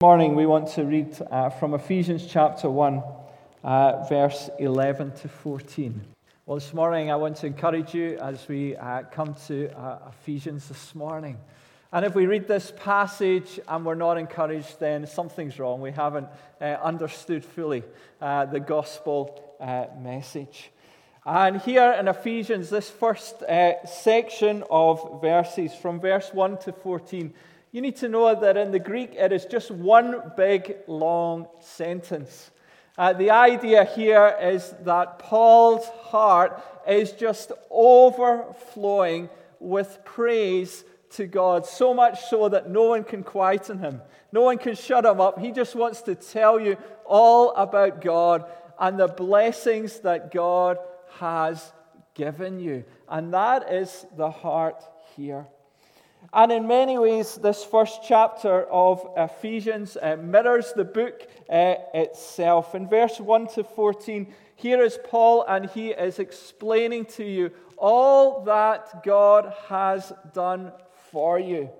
morning we want to read uh, from Ephesians chapter 1, uh, verse 11 to 14. Well, this morning I want to encourage you as we uh, come to uh, Ephesians this morning. And if we read this passage and we're not encouraged, then something's wrong. We haven't uh, understood fully uh, the gospel message. And here in Ephesians, this first section of verses, from verse 1 to 14, you need to know that in the Greek it is just one big long sentence. Uh, the idea here is that Paul's heart is just overflowing with praise to God, so much so that no one can quieten him. No one can shut him up. He just wants to tell you all about God and the blessings that God has given you. And that is the heart here. And in many ways, this first chapter of Ephesians uh, mirrors the book uh, itself. In verse 1 to 14, here is Paul, and he is explaining to you all that God has done for you.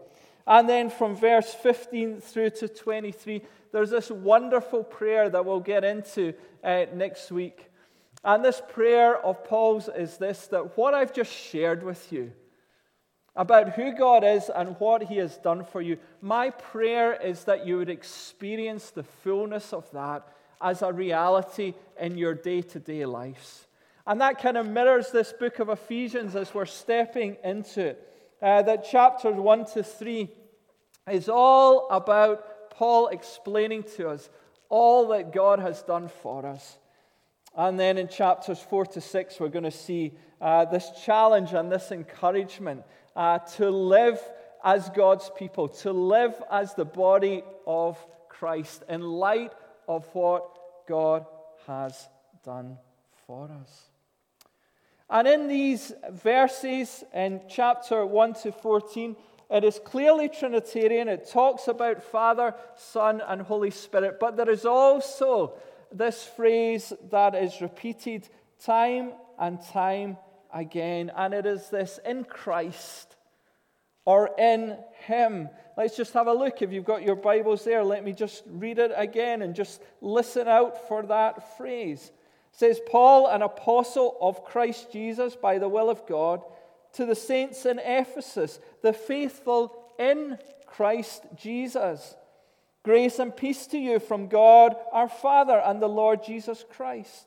And then from verse 15 through to 23, there's this wonderful prayer that we'll get into uh, next week. And this prayer of Paul's is this that what I've just shared with you, about who God is and what He has done for you. My prayer is that you would experience the fullness of that as a reality in your day to day lives. And that kind of mirrors this book of Ephesians as we're stepping into it. Uh, that chapters 1 to 3 is all about Paul explaining to us all that God has done for us. And then in chapters 4 to 6, we're going to see uh, this challenge and this encouragement uh, to live as God's people, to live as the body of Christ in light of what God has done for us. And in these verses in chapter 1 to 14, it is clearly Trinitarian. It talks about Father, Son, and Holy Spirit. But there is also this phrase that is repeated time and time again. And it is this in Christ or in Him. Let's just have a look. If you've got your Bibles there, let me just read it again and just listen out for that phrase. It says, Paul, an apostle of Christ Jesus by the will of God, to the saints in Ephesus, the faithful in Christ Jesus. Grace and peace to you from God our Father and the Lord Jesus Christ.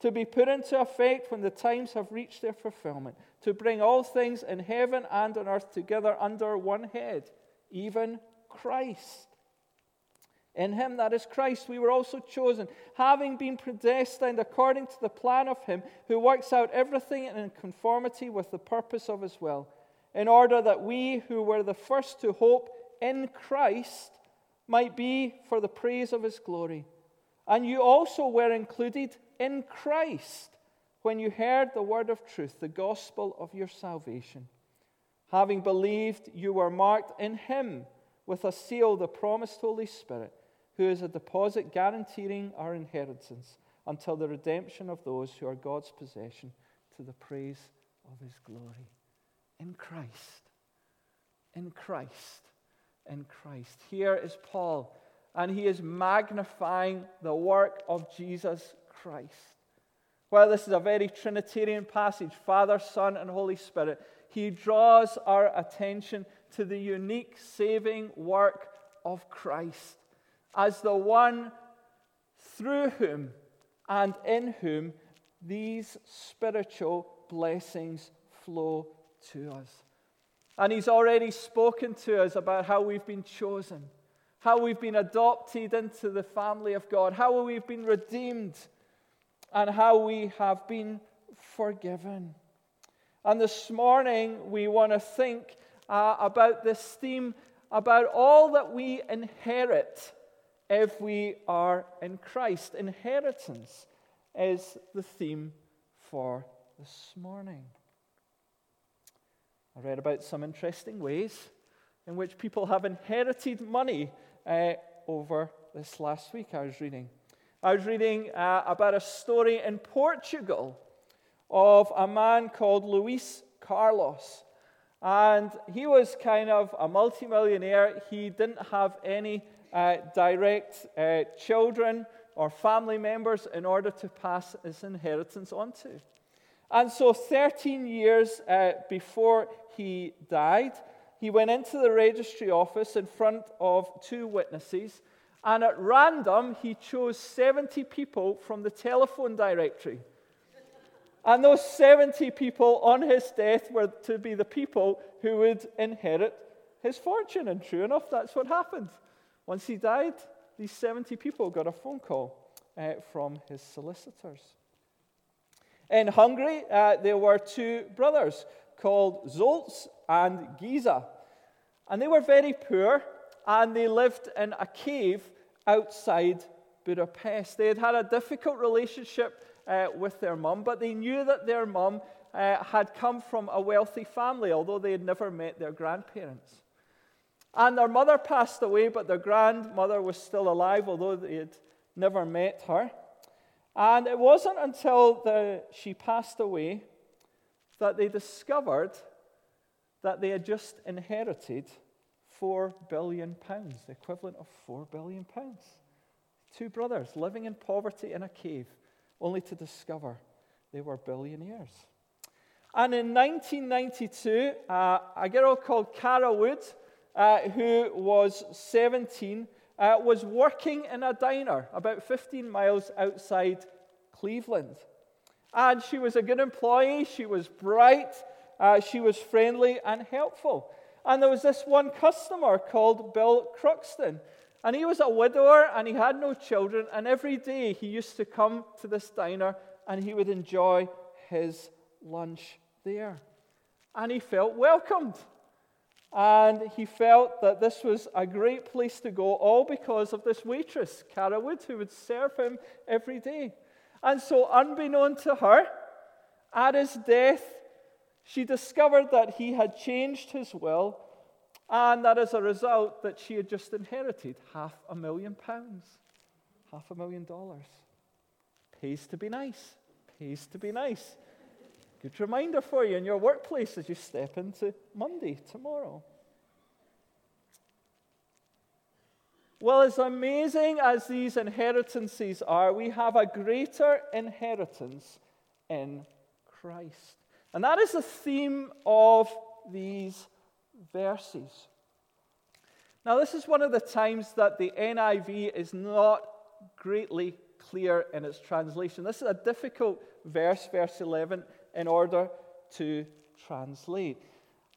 to be put into effect when the times have reached their fulfillment to bring all things in heaven and on earth together under one head, even Christ. In him, that is Christ, we were also chosen, having been predestined according to the plan of him who works out everything in conformity with the purpose of his will, in order that we who were the first to hope in Christ might be for the praise of his glory. And you also were included in Christ when you heard the word of truth, the gospel of your salvation. Having believed, you were marked in him with a seal, the promised Holy Spirit, who is a deposit guaranteeing our inheritance until the redemption of those who are God's possession to the praise of his glory. In Christ. In Christ. In Christ. Here is Paul, and he is magnifying the work of Jesus Christ. While this is a very Trinitarian passage Father, Son, and Holy Spirit he draws our attention to the unique saving work of Christ as the one through whom and in whom these spiritual blessings flow to us. And he's already spoken to us about how we've been chosen, how we've been adopted into the family of God, how we've been redeemed, and how we have been forgiven. And this morning, we want to think uh, about this theme about all that we inherit if we are in Christ. Inheritance is the theme for this morning. I read about some interesting ways in which people have inherited money uh, over this last week I was reading. I was reading uh, about a story in Portugal of a man called Luis Carlos. And he was kind of a multimillionaire. He didn't have any uh, direct uh, children or family members in order to pass his inheritance on to. And so, 13 years uh, before he died, he went into the registry office in front of two witnesses, and at random, he chose 70 people from the telephone directory. And those 70 people on his death were to be the people who would inherit his fortune. And true enough, that's what happened. Once he died, these 70 people got a phone call uh, from his solicitors. In Hungary, uh, there were two brothers called Zoltz and Geza. And they were very poor, and they lived in a cave outside Budapest. They had had a difficult relationship uh, with their mum, but they knew that their mum uh, had come from a wealthy family, although they had never met their grandparents. And their mother passed away, but their grandmother was still alive, although they had never met her. And it wasn't until the, she passed away that they discovered that they had just inherited four billion pounds, the equivalent of four billion pounds. Two brothers living in poverty in a cave, only to discover they were billionaires. And in 1992, uh, a girl called Kara Wood, uh, who was 17, uh, was working in a diner about 15 miles outside Cleveland. And she was a good employee, she was bright, uh, she was friendly and helpful. And there was this one customer called Bill Cruxton. And he was a widower and he had no children. And every day he used to come to this diner and he would enjoy his lunch there. And he felt welcomed. And he felt that this was a great place to go, all because of this waitress, Kara Wood, who would serve him every day. And so, unbeknown to her, at his death, she discovered that he had changed his will, and that as a result, that she had just inherited half a million pounds, half a million dollars. Pays to be nice. Pays to be nice. Good reminder for you in your workplace as you step into Monday tomorrow. Well, as amazing as these inheritances are, we have a greater inheritance in Christ. And that is the theme of these verses. Now, this is one of the times that the NIV is not greatly clear in its translation. This is a difficult verse, verse 11 in order to translate.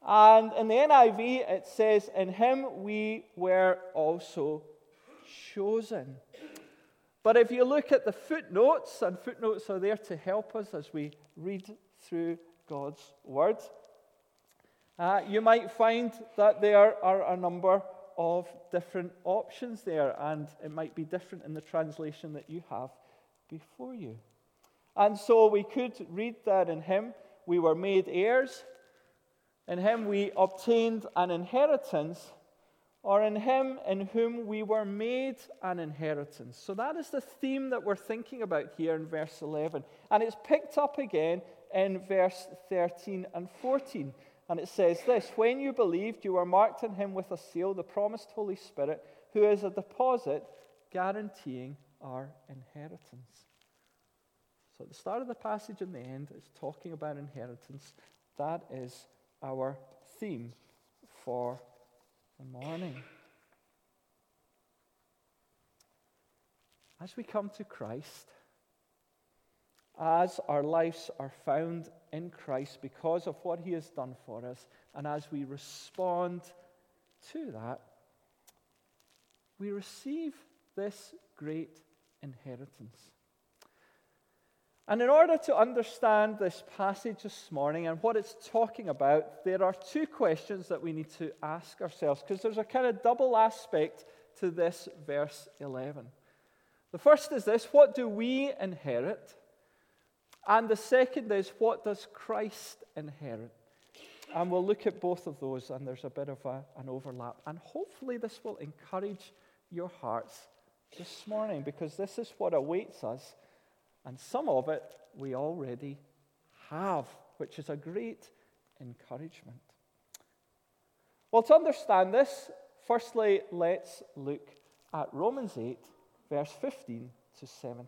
And in the NIV, it says, In him we were also chosen. But if you look at the footnotes, and footnotes are there to help us as we read through God's word, uh, you might find that there are a number of different options there, and it might be different in the translation that you have before you. And so we could read that in Him we were made heirs, in Him we obtained an inheritance, or in Him in whom we were made an inheritance. So that is the theme that we're thinking about here in verse 11. And it's picked up again in verse 13 and 14. And it says this When you believed, you were marked in Him with a seal, the promised Holy Spirit, who is a deposit guaranteeing our inheritance. So at the start of the passage and the end, it's talking about inheritance. That is our theme for the morning. As we come to Christ, as our lives are found in Christ because of what he has done for us, and as we respond to that, we receive this great inheritance. And in order to understand this passage this morning and what it's talking about, there are two questions that we need to ask ourselves because there's a kind of double aspect to this verse 11. The first is this what do we inherit? And the second is what does Christ inherit? And we'll look at both of those, and there's a bit of a, an overlap. And hopefully, this will encourage your hearts this morning because this is what awaits us and some of it we already have, which is a great encouragement. Well, to understand this, firstly, let's look at Romans 8, verse 15 to 17.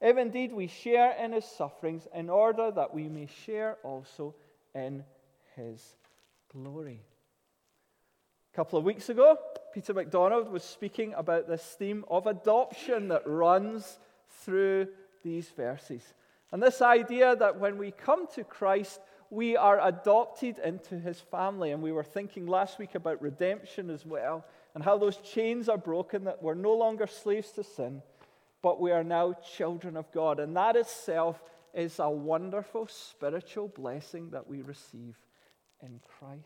If indeed we share in His sufferings, in order that we may share also in His glory. A couple of weeks ago, Peter MacDonald was speaking about this theme of adoption that runs through these verses. And this idea that when we come to Christ, we are adopted into his family. And we were thinking last week about redemption as well, and how those chains are broken, that we're no longer slaves to sin, but we are now children of God. And that itself is a wonderful spiritual blessing that we receive in Christ.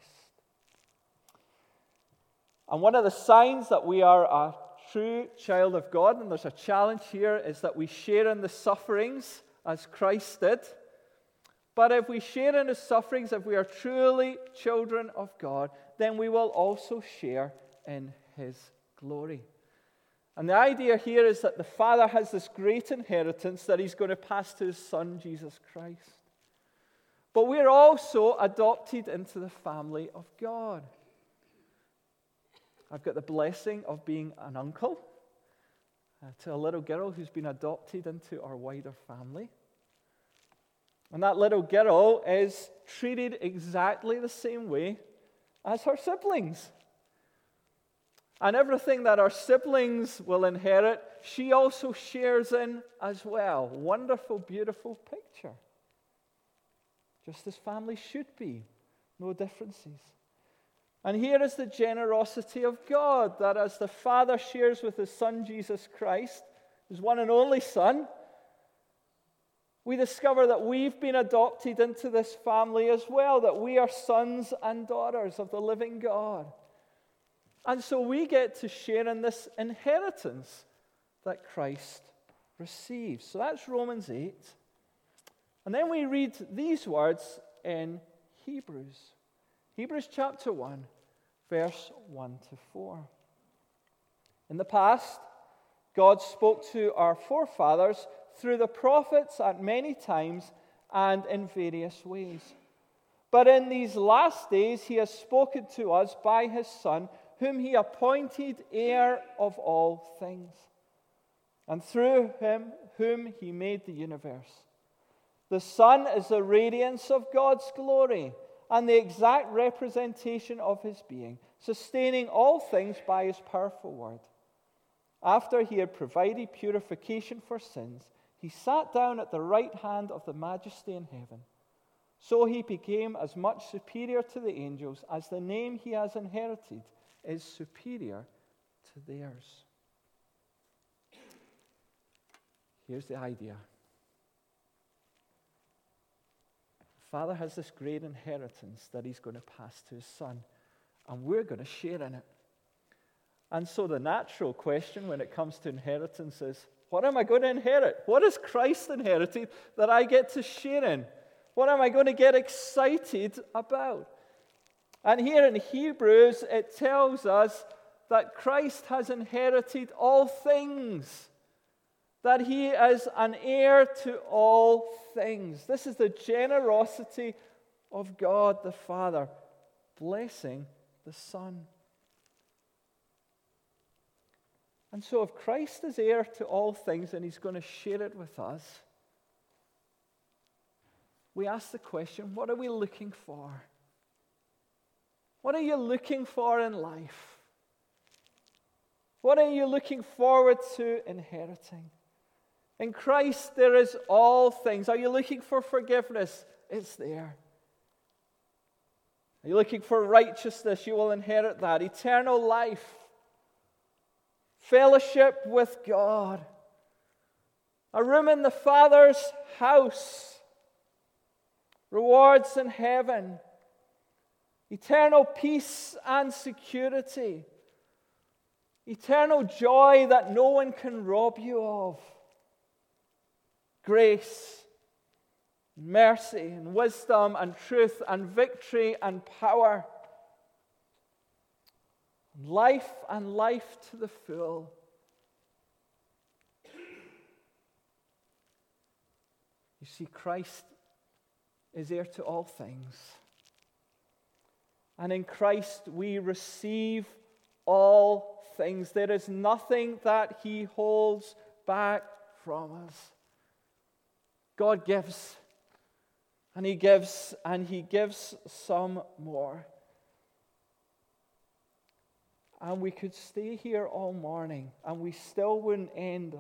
And one of the signs that we are a true child of God, and there's a challenge here, is that we share in the sufferings as Christ did. But if we share in his sufferings, if we are truly children of God, then we will also share in his glory. And the idea here is that the Father has this great inheritance that he's going to pass to his Son, Jesus Christ. But we're also adopted into the family of God. I've got the blessing of being an uncle uh, to a little girl who's been adopted into our wider family. And that little girl is treated exactly the same way as her siblings. And everything that our siblings will inherit, she also shares in as well. Wonderful, beautiful picture. Just as families should be, no differences. And here is the generosity of God that as the Father shares with his Son Jesus Christ, his one and only Son, we discover that we've been adopted into this family as well, that we are sons and daughters of the living God. And so we get to share in this inheritance that Christ receives. So that's Romans 8. And then we read these words in Hebrews. Hebrews chapter 1, verse 1 to 4. In the past, God spoke to our forefathers through the prophets at many times and in various ways. But in these last days, he has spoken to us by his Son, whom he appointed heir of all things, and through him, whom he made the universe. The Son is the radiance of God's glory and the exact representation of his being, sustaining all things by his powerful word. After he had provided purification for sins, he sat down at the right hand of the majesty in heaven. So he became as much superior to the angels as the name he has inherited is superior to theirs. Here's the idea Father has this great inheritance that he's going to pass to his son, and we're going to share in it. And so the natural question when it comes to inheritance is what am I going to inherit? What has Christ inherited that I get to share in? What am I going to get excited about? And here in Hebrews, it tells us that Christ has inherited all things. that he is an heir to all things. This is the generosity of God the Father, blessing the Son. And so, if Christ is heir to all things and he's going to share it with us, we ask the question what are we looking for? What are you looking for in life? What are you looking forward to inheriting? In Christ, there is all things. Are you looking for forgiveness? It's there. Are you looking for righteousness? You will inherit that. Eternal life fellowship with God, a room in the Father's house, rewards in heaven, eternal peace and security, eternal joy that no one can rob you of, grace. Mercy and wisdom and truth and victory and power life and life to the full. You see, Christ is heir to all things. And in Christ we receive all things. There is nothing that He holds back from us. God gives, and He gives, and He gives some more. And we could stay here all morning and we still wouldn't end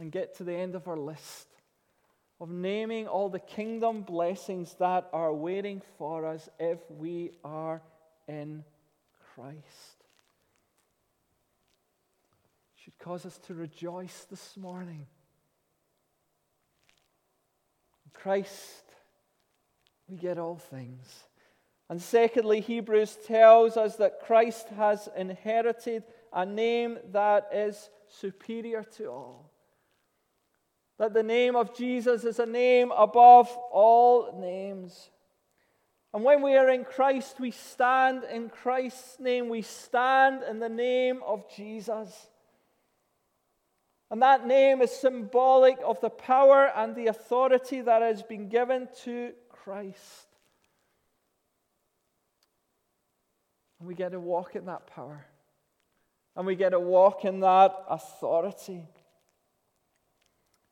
and get to the end of our list of naming all the kingdom blessings that are waiting for us if we are in Christ. It should cause us to rejoice this morning. In Christ, we get all things. And secondly, Hebrews tells us that Christ has inherited a name that is superior to all. That the name of Jesus is a name above all names. And when we are in Christ, we stand in Christ's name. We stand in the name of Jesus. And that name is symbolic of the power and the authority that has been given to Christ. And we get to walk in that power. And we get to walk in that authority.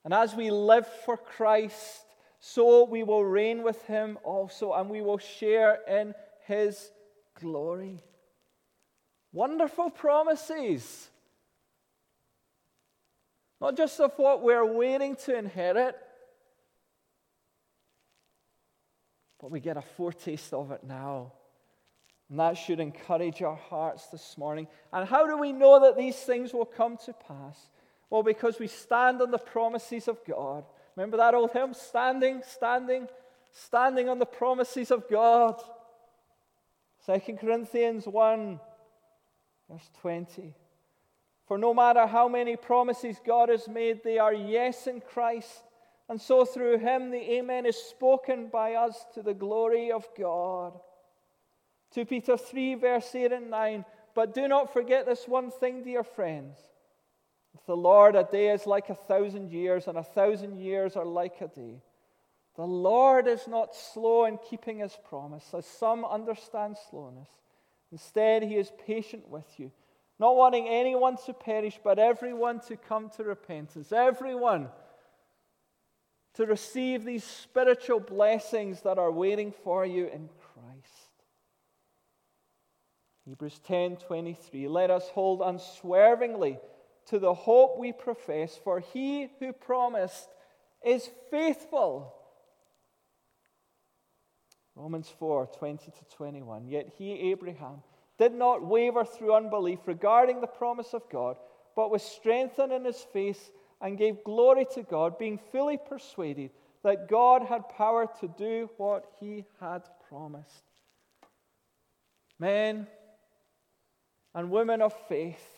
And as we live for Christ, so we will reign with him also, and we will share in his glory. Wonderful promises. Not just of what we're waiting to inherit, but we get a foretaste of it now. And that should encourage our hearts this morning. And how do we know that these things will come to pass? Well, because we stand on the promises of God. Remember that old hymn? Standing, standing, standing on the promises of God. 2 Corinthians 1, verse 20. For no matter how many promises God has made, they are yes in Christ. And so through him the Amen is spoken by us to the glory of God. 2 Peter 3, verse 8 and 9. But do not forget this one thing, dear friends. The Lord, a day is like a thousand years, and a thousand years are like a day. The Lord is not slow in keeping his promise, as some understand slowness. Instead, he is patient with you, not wanting anyone to perish, but everyone to come to repentance. Everyone to receive these spiritual blessings that are waiting for you in Christ. Hebrews 10:23 Let us hold unswervingly to the hope we profess for he who promised is faithful. Romans 4:20 to 21 Yet he Abraham did not waver through unbelief regarding the promise of God but was strengthened in his faith and gave glory to God being fully persuaded that God had power to do what he had promised. Men and women of faith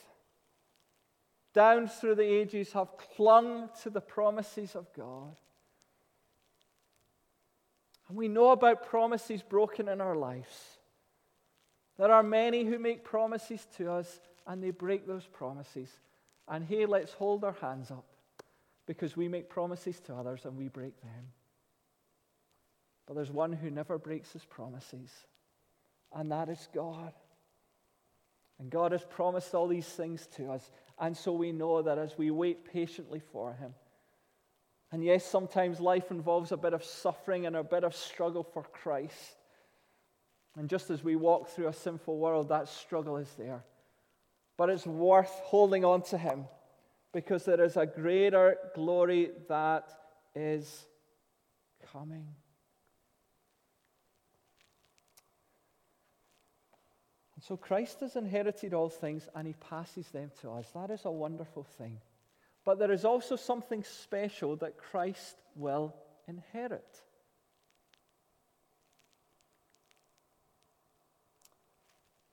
down through the ages have clung to the promises of God. And we know about promises broken in our lives. There are many who make promises to us and they break those promises. And here, let's hold our hands up because we make promises to others and we break them. But there's one who never breaks his promises, and that is God. And God has promised all these things to us. And so we know that as we wait patiently for Him, and yes, sometimes life involves a bit of suffering and a bit of struggle for Christ. And just as we walk through a sinful world, that struggle is there. But it's worth holding on to Him because there is a greater glory that is coming. And so Christ has inherited all things and he passes them to us. That is a wonderful thing. But there is also something special that Christ will inherit.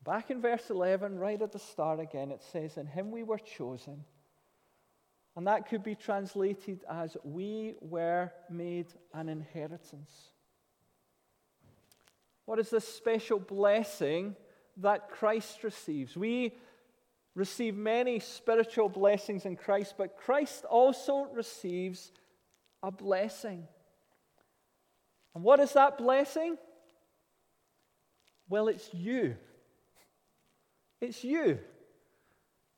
Back in verse 11, right at the start again, it says, In him we were chosen. And that could be translated as, We were made an inheritance. What is this special blessing that Christ receives. We receive many spiritual blessings in Christ, but Christ also receives a blessing. And what is that blessing? Well, it's you. It's you.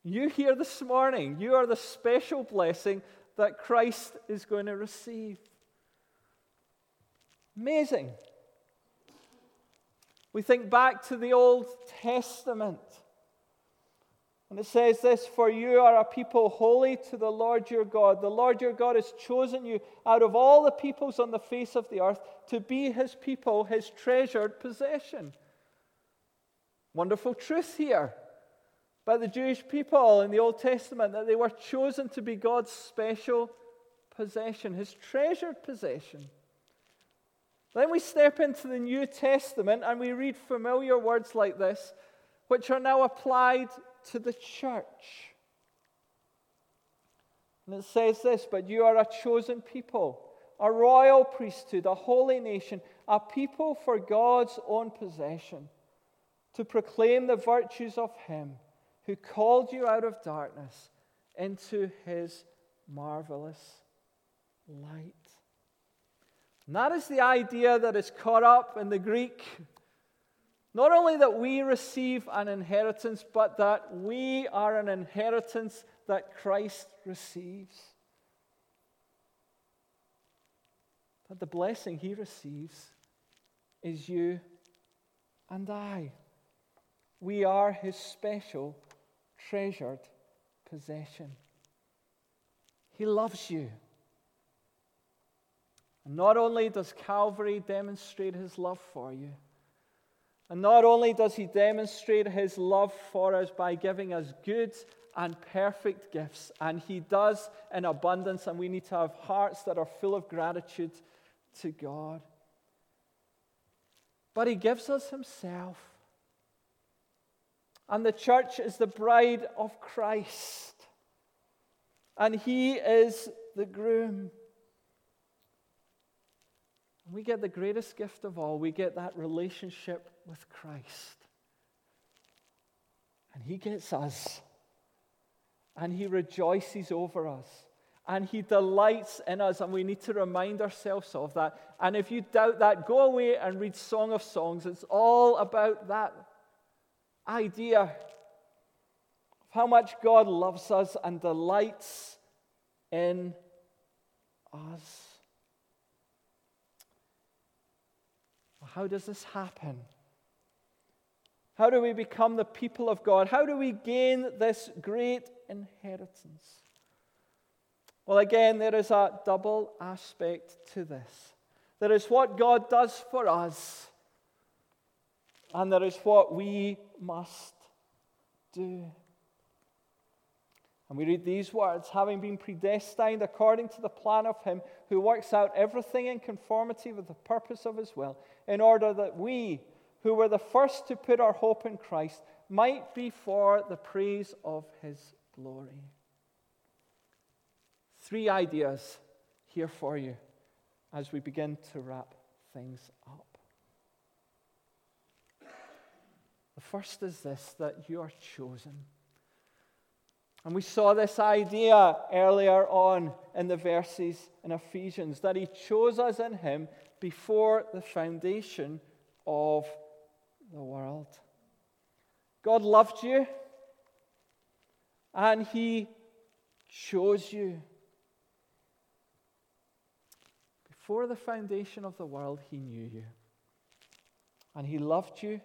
You here this morning, you are the special blessing that Christ is going to receive. Amazing. We think back to the Old Testament. And it says this For you are a people holy to the Lord your God. The Lord your God has chosen you out of all the peoples on the face of the earth to be his people, his treasured possession. Wonderful truth here by the Jewish people in the Old Testament that they were chosen to be God's special possession, his treasured possession. Then we step into the New Testament and we read familiar words like this, which are now applied to the church. And it says this But you are a chosen people, a royal priesthood, a holy nation, a people for God's own possession, to proclaim the virtues of Him who called you out of darkness into His marvelous light. That is the idea that is caught up in the Greek. Not only that we receive an inheritance, but that we are an inheritance that Christ receives. That the blessing he receives is you and I. We are his special, treasured possession. He loves you. And not only does Calvary demonstrate his love for you, and not only does he demonstrate his love for us by giving us good and perfect gifts, and he does in abundance, and we need to have hearts that are full of gratitude to God. But he gives us himself. And the church is the bride of Christ. And he is the groom. We get the greatest gift of all. We get that relationship with Christ. And He gets us. And He rejoices over us. And He delights in us. And we need to remind ourselves of that. And if you doubt that, go away and read Song of Songs. It's all about that idea of how much God loves us and delights in us. How does this happen? How do we become the people of God? How do we gain this great inheritance? Well, again, there is a double aspect to this. There is what God does for us, and there is what we must do. And we read these words having been predestined according to the plan of Him who works out everything in conformity with the purpose of His will, in order that we, who were the first to put our hope in Christ, might be for the praise of His glory. Three ideas here for you as we begin to wrap things up. The first is this that you are chosen. And we saw this idea earlier on in the verses in Ephesians that He chose us in Him before the foundation of the world. God loved you and He chose you. Before the foundation of the world, He knew you. And He loved you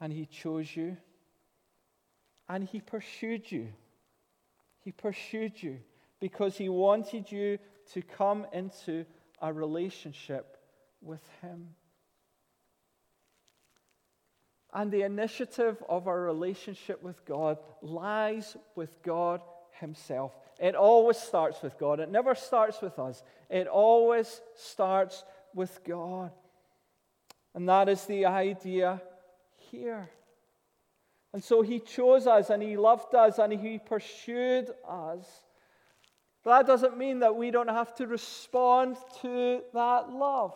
and He chose you and He pursued you. He pursued you because He wanted you to come into a relationship with Him. And the initiative of our relationship with God lies with God Himself. It always starts with God. It never starts with us. It always starts with God. And that is the idea here. And so He chose us and He loved us and He pursued us. But that doesn't mean that we don't have to respond to that love.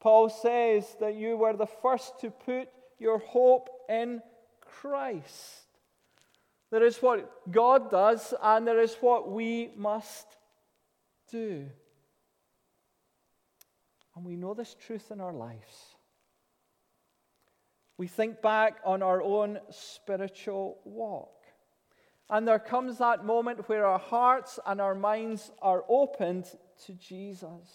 Paul says that you were the first to put your hope in Christ. There is what God does, and there is what we must do. And we know this truth in our lives. We think back on our own spiritual walk. And there comes that moment where our hearts and our minds are opened to Jesus.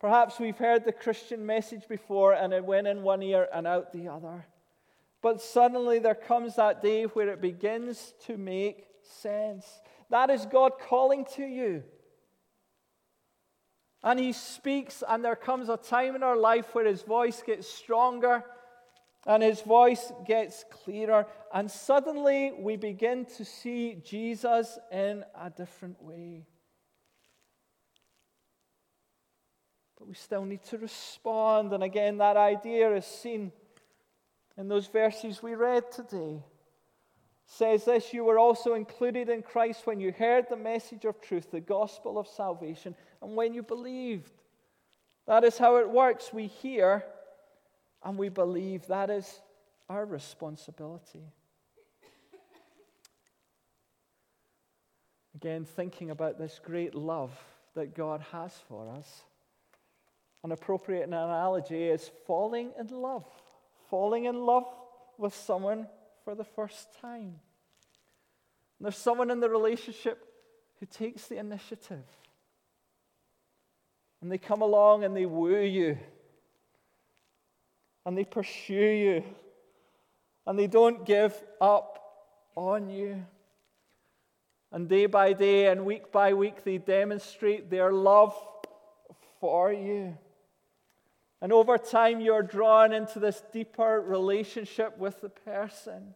Perhaps we've heard the Christian message before and it went in one ear and out the other. But suddenly there comes that day where it begins to make sense. That is God calling to you. And He speaks, and there comes a time in our life where His voice gets stronger and His voice gets clearer. And suddenly we begin to see Jesus in a different way. But we still need to respond. And again, that idea is seen in those verses we read today. Says this You were also included in Christ when you heard the message of truth, the gospel of salvation, and when you believed. That is how it works. We hear and we believe. That is our responsibility. Again, thinking about this great love that God has for us. An appropriate analogy is falling in love. Falling in love with someone for the first time. And there's someone in the relationship who takes the initiative. And they come along and they woo you. And they pursue you. And they don't give up on you. And day by day and week by week, they demonstrate their love for you. And over time, you're drawn into this deeper relationship with the person.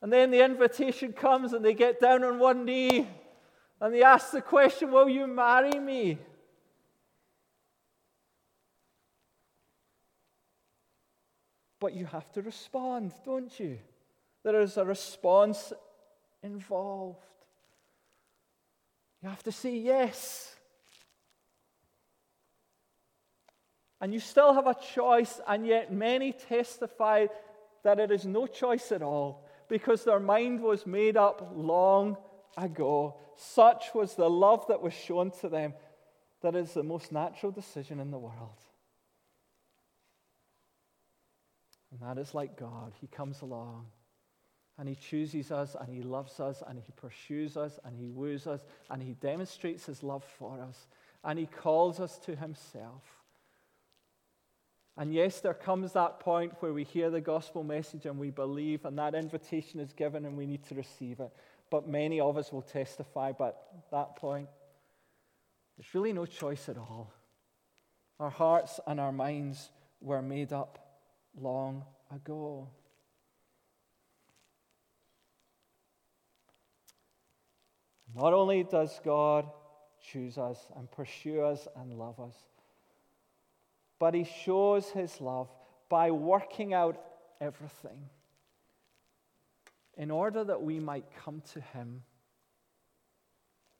And then the invitation comes, and they get down on one knee and they ask the question Will you marry me? But you have to respond, don't you? There is a response involved. You have to say yes. And you still have a choice, and yet many testify that it is no choice at all because their mind was made up long ago. Such was the love that was shown to them that is the most natural decision in the world. And that is like God. He comes along and He chooses us and He loves us and He pursues us and He woos us and He demonstrates His love for us and He calls us to Himself. And yes, there comes that point where we hear the gospel message and we believe, and that invitation is given and we need to receive it. But many of us will testify, but at that point, there's really no choice at all. Our hearts and our minds were made up long ago. Not only does God choose us and pursue us and love us, but he shows his love by working out everything in order that we might come to him.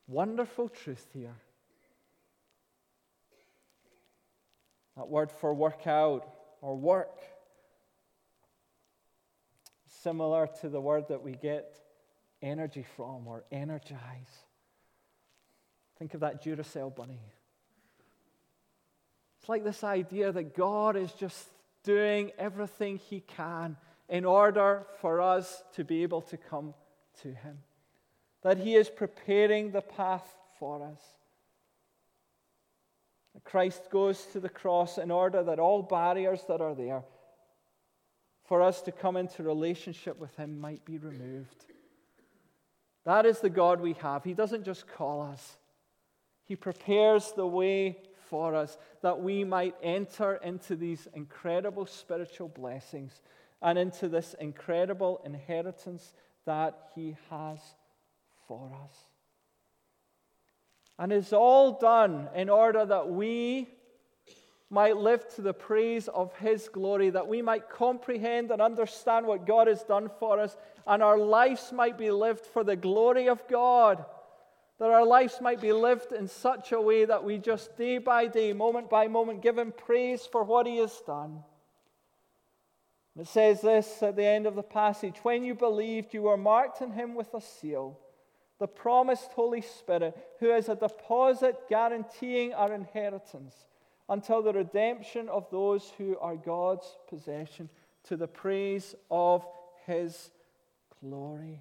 Wonderful truth here. That word for work out or work similar to the word that we get energy from or energize. Think of that Duracell bunny. It's like this idea that God is just doing everything He can in order for us to be able to come to Him, that He is preparing the path for us. Christ goes to the cross in order that all barriers that are there for us to come into relationship with Him might be removed. That is the God we have. He doesn't just call us, He prepares the way for us that we might enter into these incredible spiritual blessings and into this incredible inheritance that He has for us. And it's all done in order that we might live to the praise of His glory, that we might comprehend and understand what God has done for us, and our lives might be lived for the glory of God. That our lives might be lived in such a way that we just day by day, moment by moment, give Him praise for what He has done. It says this at the end of the passage When you believed, you were marked in Him with a seal, the promised Holy Spirit, who is a deposit guaranteeing our inheritance until the redemption of those who are God's possession to the praise of his glory.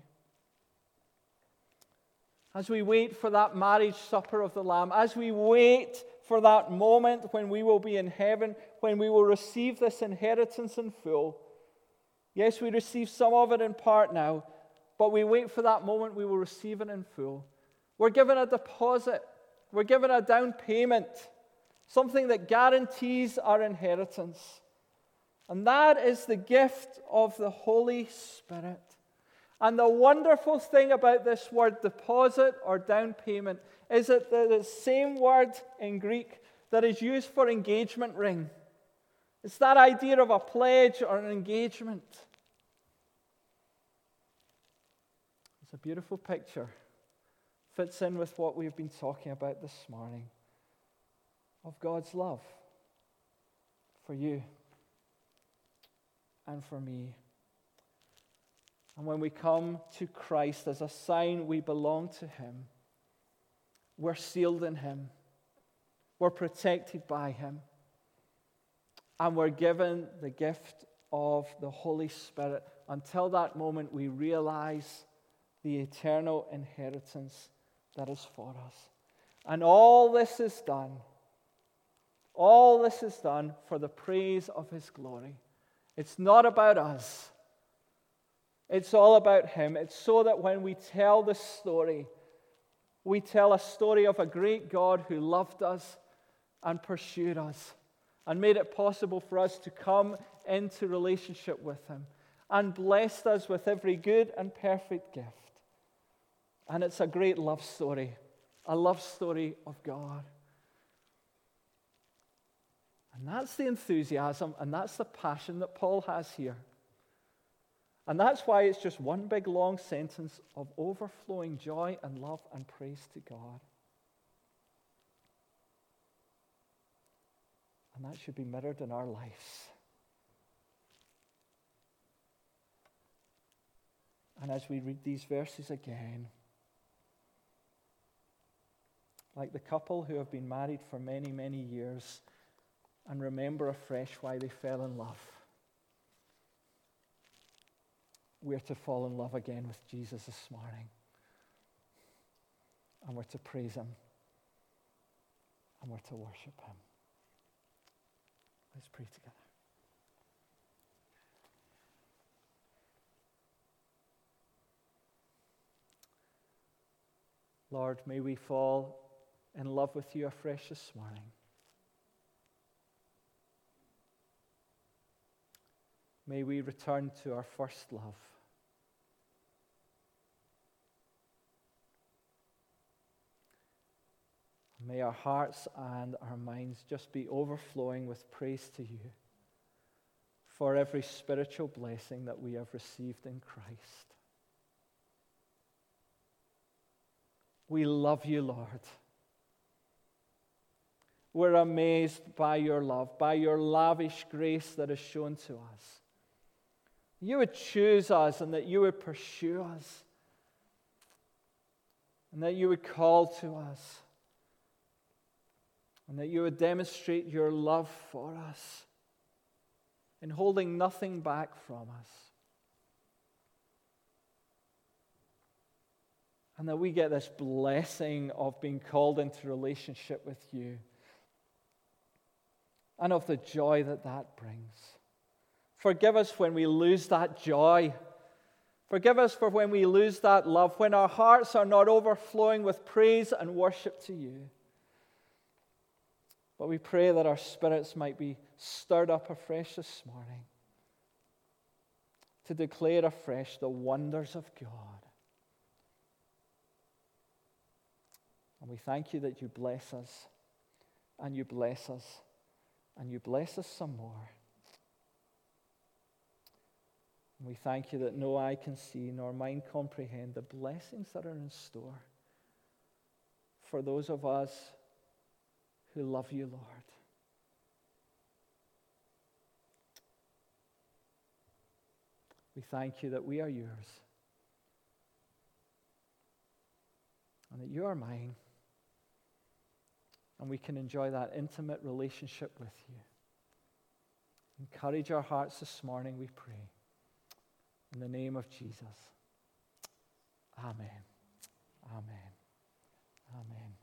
As we wait for that marriage supper of the Lamb, as we wait for that moment when we will be in heaven, when we will receive this inheritance in full. Yes, we receive some of it in part now, but we wait for that moment we will receive it in full. We're given a deposit, we're given a down payment something that guarantees our inheritance. And that is the gift of the Holy Spirit. And the wonderful thing about this word deposit or down payment is that the same word in Greek that is used for engagement ring. It's that idea of a pledge or an engagement. It's a beautiful picture. Fits in with what we've been talking about this morning of God's love for you and for me. And when we come to Christ as a sign we belong to Him, we're sealed in Him, we're protected by Him, and we're given the gift of the Holy Spirit. Until that moment, we realize the eternal inheritance that is for us. And all this is done all this is done for the praise of His glory. It's not about us, it's all about Him. It's so that when we tell this story, we tell a story of a great God who loved us and pursued us and made it possible for us to come into relationship with Him and blessed us with every good and perfect gift. And it's a great love story, a love story of God. And that's the enthusiasm and that's the passion that Paul has here. And that's why it's just one big long sentence of overflowing joy and love and praise to God. And that should be mirrored in our lives. And as we read these verses again, like the couple who have been married for many, many years, and remember afresh why they fell in love. We're to fall in love again with Jesus this morning. And we're to praise him. And we're to worship him. Let's pray together. Lord, may we fall in love with you afresh this morning. May we return to our first love. May our hearts and our minds just be overflowing with praise to you for every spiritual blessing that we have received in Christ. We love you, Lord. We're amazed by your love, by your lavish grace that is shown to us. You would choose us and that you would pursue us. And that you would call to us. And that you would demonstrate your love for us in holding nothing back from us. And that we get this blessing of being called into relationship with you and of the joy that that brings. Forgive us when we lose that joy. Forgive us for when we lose that love, when our hearts are not overflowing with praise and worship to you. But we pray that our spirits might be stirred up afresh this morning to declare afresh the wonders of God. And we thank you that you bless us and you bless us and you bless us some more. And we thank you that no eye can see nor mind comprehend the blessings that are in store for those of us who love you, Lord. We thank you that we are yours and that you are mine. And we can enjoy that intimate relationship with you. Encourage our hearts this morning, we pray. In the name of Jesus. Amen. Amen. Amen.